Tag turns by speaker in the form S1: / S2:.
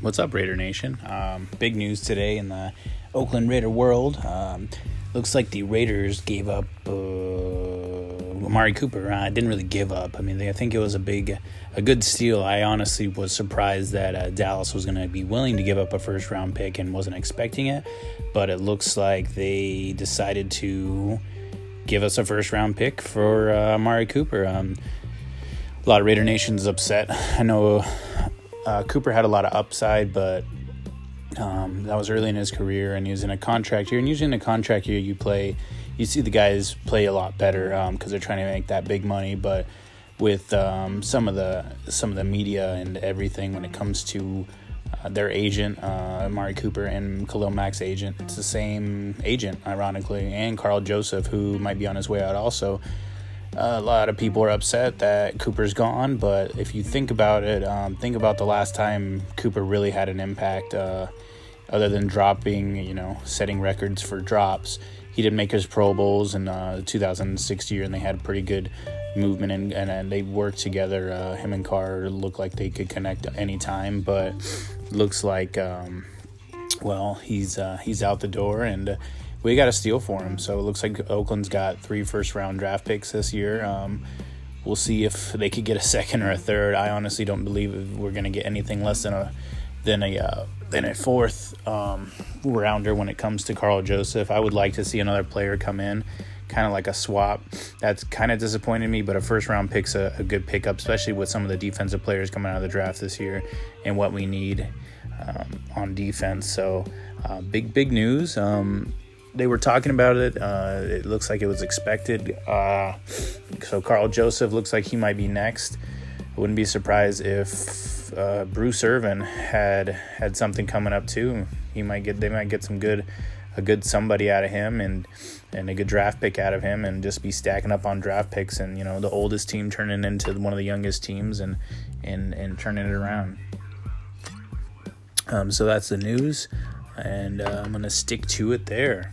S1: What's up, Raider Nation? Um, big news today in the Oakland Raider world. Um, looks like the Raiders gave up uh, Amari Cooper. I uh, didn't really give up. I mean, they, I think it was a big, a good steal. I honestly was surprised that uh, Dallas was going to be willing to give up a first round pick and wasn't expecting it. But it looks like they decided to give us a first round pick for uh, Amari Cooper. Um, a lot of Raider Nation's upset. I know uh, Cooper had a lot of upside, but um, that was early in his career, and he was in a contract year. And usually in a contract year, you play, you see the guys play a lot better because um, they're trying to make that big money. But with um, some of the some of the media and everything, when it comes to uh, their agent, uh, Amari Cooper, and Khalil Mack's agent, it's the same agent, ironically, and Karl Joseph, who might be on his way out also a lot of people are upset that Cooper's gone, but if you think about it, um, think about the last time Cooper really had an impact, uh, other than dropping, you know, setting records for drops. He did make his Pro Bowls in uh, 2006 year, and they had pretty good movement, and, and, and they worked together. Uh, him and Carr looked like they could connect anytime, but looks like, um, well, he's uh, he's out the door, and we got a steal for him. So it looks like Oakland's got three first round draft picks this year. Um, we'll see if they could get a second or a third. I honestly don't believe we're going to get anything less than a than a uh, than a fourth um, rounder when it comes to Karl Joseph. I would like to see another player come in, kind of like a swap. That's kind of disappointed me, but a first round pick's a, a, good pickup, especially with some of the defensive players coming out of the draft this year and what we need um, on defense. So uh, big big news. Um, they were talking about it. Uh, it looks like it was expected. Uh, so Karl Joseph looks like he might be next. I wouldn't be surprised if uh, Bruce Irvin had had something coming up too. He might get they might get some good a good somebody out of him and and a good draft pick out of him and just be stacking up on draft picks and you know the oldest team turning into one of the youngest teams and and and turning it around. Um, so that's the news and uh, I'm gonna stick to it there.